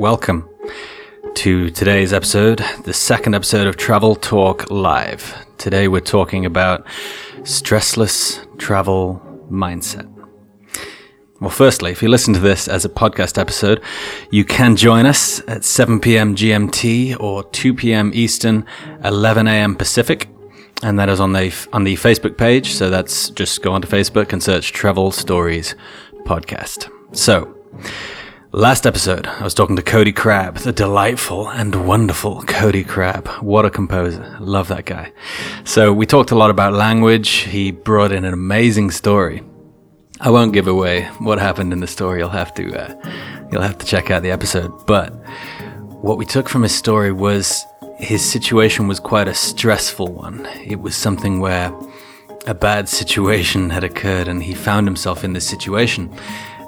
welcome to today's episode, the second episode of Travel Talk Live. Today we're talking about stressless travel mindset. Well, firstly, if you listen to this as a podcast episode, you can join us at 7 p.m. GMT or 2 p.m. Eastern, 11 a.m. Pacific. And that is on the, on the Facebook page. So that's just go onto Facebook and search Travel Stories Podcast. So, last episode, I was talking to Cody Crabb, the delightful and wonderful Cody Crabb. What a composer. Love that guy. So we talked a lot about language. He brought in an amazing story I won't give away what happened in the story. You'll have to uh, you'll have to check out the episode. But what we took from his story was his situation was quite a stressful one. It was something where a bad situation had occurred and he found himself in this situation.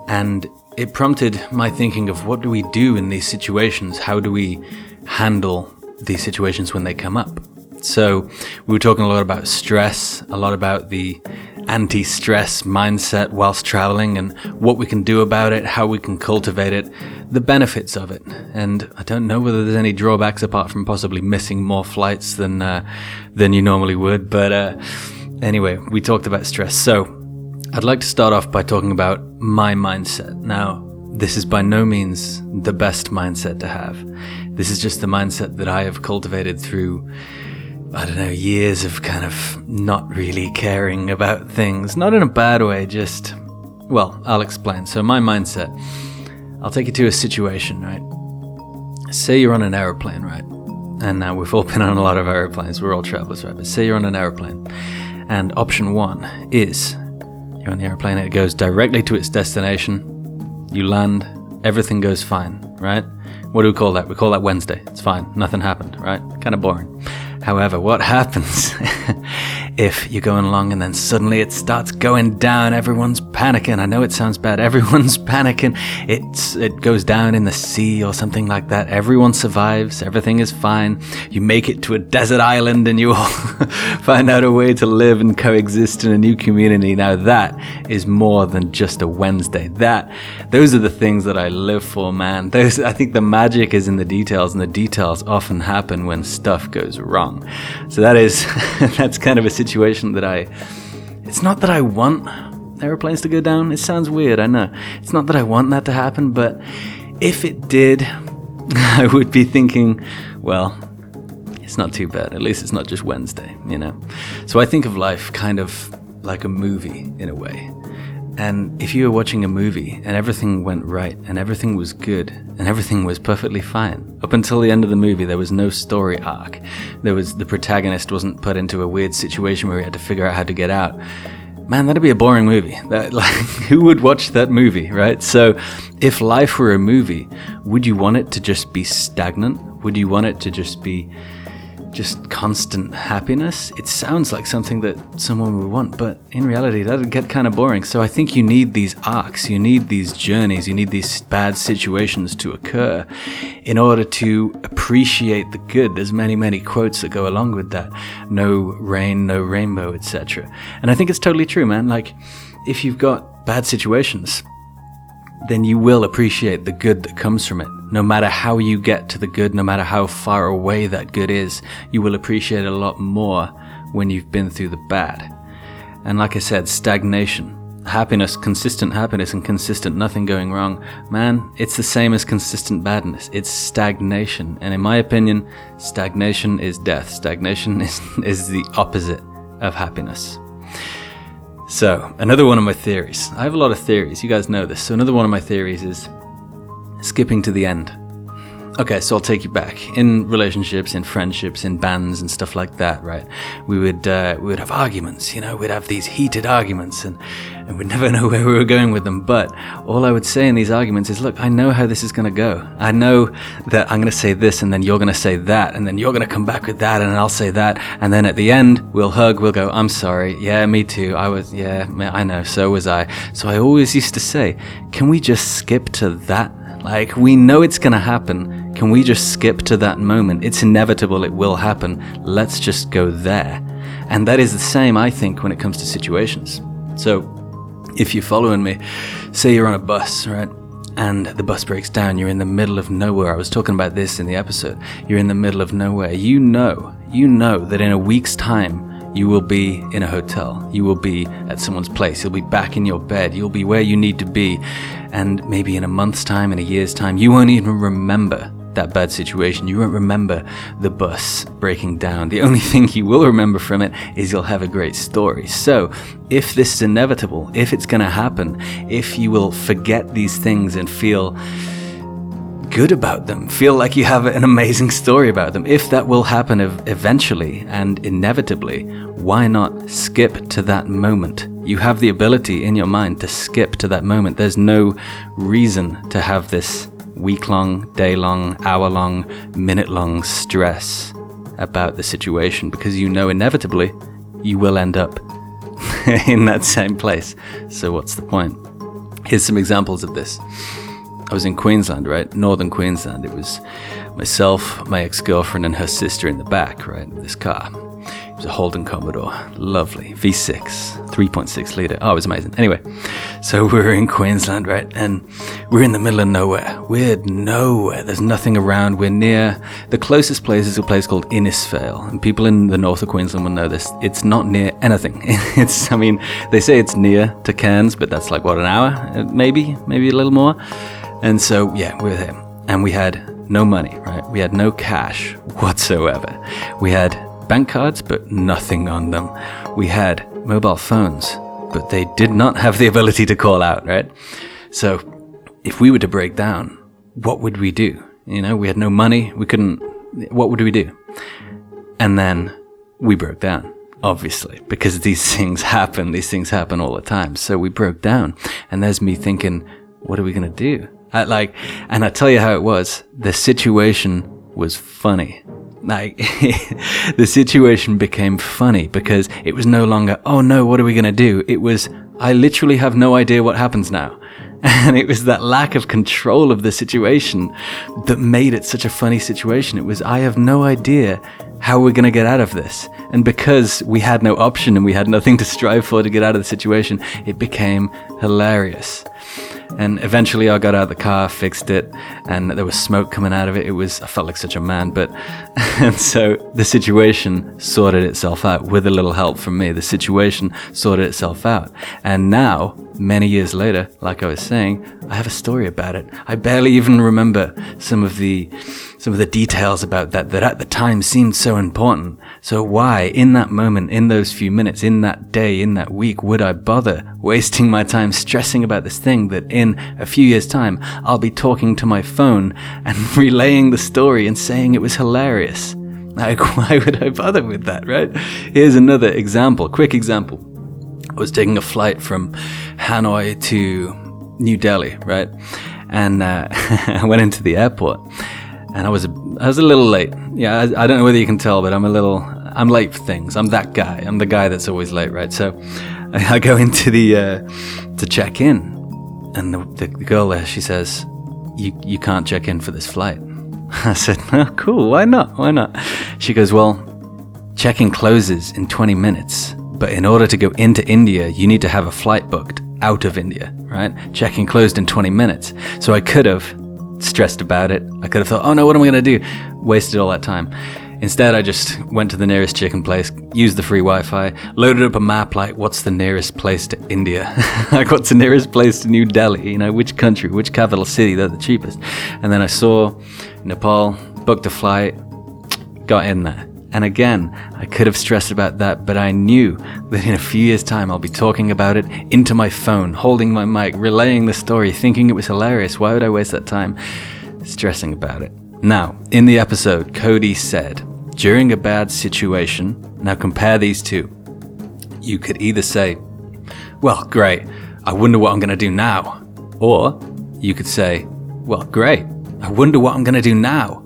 And it prompted my thinking of what do we do in these situations? How do we handle these situations when they come up? So we were talking a lot about stress, a lot about the anti stress mindset whilst traveling and what we can do about it, how we can cultivate it, the benefits of it. And I don't know whether there's any drawbacks apart from possibly missing more flights than, uh, than you normally would. But uh, anyway, we talked about stress. So I'd like to start off by talking about my mindset. Now, this is by no means the best mindset to have. This is just the mindset that I have cultivated through I don't know, years of kind of not really caring about things. Not in a bad way, just, well, I'll explain. So, my mindset I'll take you to a situation, right? Say you're on an aeroplane, right? And now we've all been on a lot of aeroplanes, we're all travelers, right? But say you're on an aeroplane, and option one is you're on the aeroplane, it goes directly to its destination, you land, everything goes fine, right? What do we call that? We call that Wednesday. It's fine, nothing happened, right? Kind of boring. However, what happens if you're going along and then suddenly it starts going down? Everyone's panicking. I know it sounds bad. Everyone's panicking. It's, it goes down in the sea or something like that. Everyone survives. Everything is fine. You make it to a desert island and you all find out a way to live and coexist in a new community. Now that is more than just a Wednesday. That, those are the things that I live for, man. Those, I think the magic is in the details and the details often happen when stuff goes wrong. So that is that's kind of a situation that I. It's not that I want airplanes to go down. It sounds weird, I know. It's not that I want that to happen, but if it did, I would be thinking, well, it's not too bad. At least it's not just Wednesday, you know. So I think of life kind of like a movie in a way. And if you were watching a movie and everything went right and everything was good and everything was perfectly fine, up until the end of the movie, there was no story arc. There was the protagonist wasn't put into a weird situation where he had to figure out how to get out. Man, that'd be a boring movie. That, like, who would watch that movie, right? So, if life were a movie, would you want it to just be stagnant? Would you want it to just be just constant happiness, it sounds like something that someone would want, but in reality, that'd get kind of boring. So I think you need these arcs, you need these journeys, you need these bad situations to occur in order to appreciate the good. There's many, many quotes that go along with that. No rain, no rainbow, etc. And I think it's totally true, man. Like, if you've got bad situations, then you will appreciate the good that comes from it. No matter how you get to the good, no matter how far away that good is, you will appreciate it a lot more when you've been through the bad. And like I said, stagnation, happiness, consistent happiness and consistent nothing going wrong, man, it's the same as consistent badness. It's stagnation. And in my opinion, stagnation is death. Stagnation is, is the opposite of happiness. So, another one of my theories. I have a lot of theories, you guys know this. So, another one of my theories is skipping to the end. Okay, so I'll take you back. In relationships, in friendships, in bands and stuff like that, right? We would uh, we would have arguments, you know, we'd have these heated arguments and, we'd never know where we were going with them. But all I would say in these arguments is, look, I know how this is gonna go. I know that I'm gonna say this and then you're gonna say that and then you're gonna come back with that and I'll say that and then at the end we'll hug, we'll go, I'm sorry, yeah, me too. I was yeah, I know, so was I. So I always used to say, can we just skip to that like, we know it's gonna happen. Can we just skip to that moment? It's inevitable, it will happen. Let's just go there. And that is the same, I think, when it comes to situations. So, if you're following me, say you're on a bus, right? and the bus breaks down. You're in the middle of nowhere. I was talking about this in the episode. You're in the middle of nowhere. You know, you know that in a week's time, you will be in a hotel. You will be at someone's place. You'll be back in your bed. You'll be where you need to be. And maybe in a month's time, in a year's time, you won't even remember that bad situation. You won't remember the bus breaking down. The only thing you will remember from it is you'll have a great story. So, if this is inevitable, if it's going to happen, if you will forget these things and feel good about them, feel like you have an amazing story about them, if that will happen ev- eventually and inevitably, why not skip to that moment? You have the ability in your mind to skip to that moment. There's no reason to have this week long, day long, hour long, minute long stress about the situation because you know inevitably you will end up in that same place. So, what's the point? Here's some examples of this. I was in Queensland, right? Northern Queensland. It was myself, my ex girlfriend, and her sister in the back, right? This car. A Holden Commodore. Lovely. V6, 3.6 litre. Oh, it was amazing. Anyway, so we are in Queensland, right? And we're in the middle of nowhere. We're nowhere. There's nothing around. We're near. The closest place is a place called Innisfail. And people in the north of Queensland will know this. It's not near anything. it's, I mean, they say it's near to Cairns, but that's like, what, an hour? Uh, maybe, maybe a little more. And so, yeah, we're there. And we had no money, right? We had no cash whatsoever. We had bank cards, but nothing on them. We had mobile phones, but they did not have the ability to call out, right? So if we were to break down, what would we do? You know, we had no money. We couldn't, what would we do? And then we broke down, obviously, because these things happen. These things happen all the time. So we broke down. And there's me thinking, what are we going to do? I, like, and I tell you how it was. The situation was funny. Like, the situation became funny because it was no longer, oh no, what are we going to do? It was, I literally have no idea what happens now. And it was that lack of control of the situation that made it such a funny situation. It was, I have no idea how we're going to get out of this. And because we had no option and we had nothing to strive for to get out of the situation, it became hilarious. And eventually I got out of the car, fixed it, and there was smoke coming out of it. It was, I felt like such a man, but, and so the situation sorted itself out with a little help from me. The situation sorted itself out. And now, many years later, like I was saying, I have a story about it. I barely even remember some of the, some of the details about that that at the time seemed so important. So why, in that moment, in those few minutes, in that day, in that week, would I bother wasting my time stressing about this thing that in a few years' time I'll be talking to my phone and relaying the story and saying it was hilarious? Like, why would I bother with that, right? Here's another example, quick example. I was taking a flight from Hanoi to New Delhi, right? And uh, I went into the airport and I was a, I was a little late. Yeah, I, I, don't know whether you can tell, but I'm a little I'm late for things. I'm that guy. I'm the guy that's always late, right? So I, I go into the uh, to check in, and the, the, the girl there she says, "You you can't check in for this flight." I said, "Oh, cool. Why not? Why not?" She goes, "Well, check-in closes in 20 minutes, but in order to go into India, you need to have a flight booked." Out of India, right? Check-in closed in 20 minutes. So I could have stressed about it. I could have thought, oh no, what am I going to do? Wasted all that time. Instead, I just went to the nearest chicken place, used the free Wi Fi, loaded up a map like, what's the nearest place to India? like, what's the nearest place to New Delhi? You know, which country, which capital city, they're the cheapest. And then I saw Nepal, booked a flight, got in there. And again, I could have stressed about that, but I knew that in a few years' time I'll be talking about it into my phone, holding my mic, relaying the story, thinking it was hilarious. Why would I waste that time stressing about it? Now, in the episode, Cody said, during a bad situation, now compare these two. You could either say, well, great, I wonder what I'm going to do now. Or you could say, well, great, I wonder what I'm going to do now.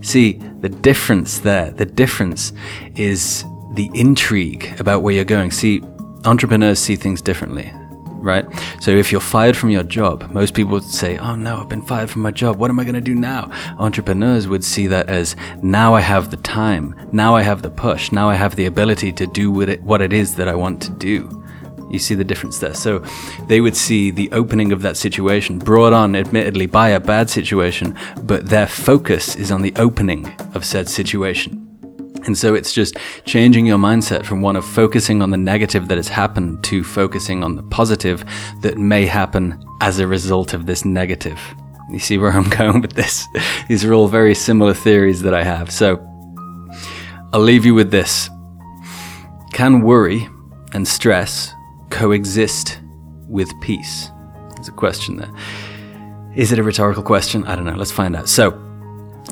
See, the difference there, the difference is the intrigue about where you're going. See, entrepreneurs see things differently, right? So if you're fired from your job, most people would say, Oh no, I've been fired from my job. What am I going to do now? Entrepreneurs would see that as now I have the time. Now I have the push. Now I have the ability to do what it, what it is that I want to do. You see the difference there. So they would see the opening of that situation brought on, admittedly, by a bad situation, but their focus is on the opening of said situation. And so it's just changing your mindset from one of focusing on the negative that has happened to focusing on the positive that may happen as a result of this negative. You see where I'm going with this? These are all very similar theories that I have. So I'll leave you with this. Can worry and stress coexist with peace? There's a question there. Is it a rhetorical question? I don't know. Let's find out. So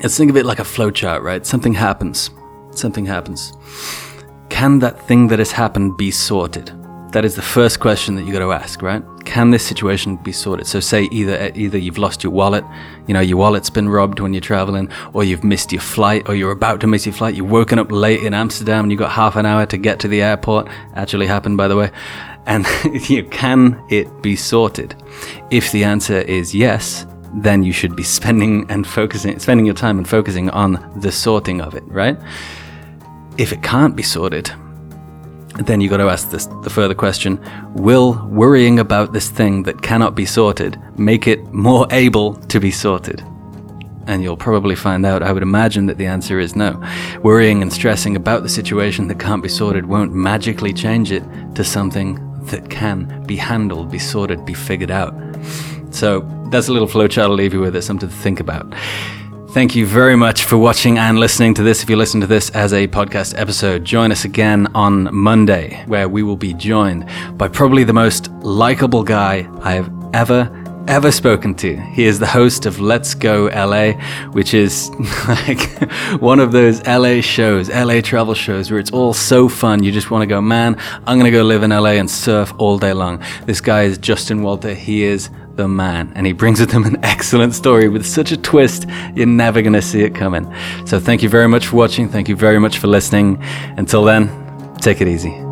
let's think of it like a flowchart, right? Something happens something happens. Can that thing that has happened be sorted? That is the first question that you got to ask, right? Can this situation be sorted? So say either either you've lost your wallet, you know, your wallet's been robbed when you're traveling, or you've missed your flight, or you're about to miss your flight, You've woken up late in Amsterdam and you've got half an hour to get to the airport. Actually happened by the way. And you can it be sorted? If the answer is yes, then you should be spending and focusing spending your time and focusing on the sorting of it, right? if it can't be sorted, then you got to ask this, the further question Will worrying about this thing that cannot be sorted make it more able to be sorted? And you'll probably find out, I would imagine, that the answer is no. Worrying and stressing about the situation that can't be sorted won't magically change it to something that can be handled, be sorted, be figured out. So that's a little flowchart I'll leave you with. It's something to think about. Thank you very much for watching and listening to this. If you listen to this as a podcast episode, join us again on Monday, where we will be joined by probably the most likable guy I have ever ever spoken to. He is the host of Let's Go LA, which is like one of those LA shows, LA travel shows where it's all so fun. You just want to go, man, I'm going to go live in LA and surf all day long. This guy is Justin Walter. He is the man, and he brings with him an excellent story with such a twist, you're never going to see it coming. So, thank you very much for watching. Thank you very much for listening. Until then, take it easy.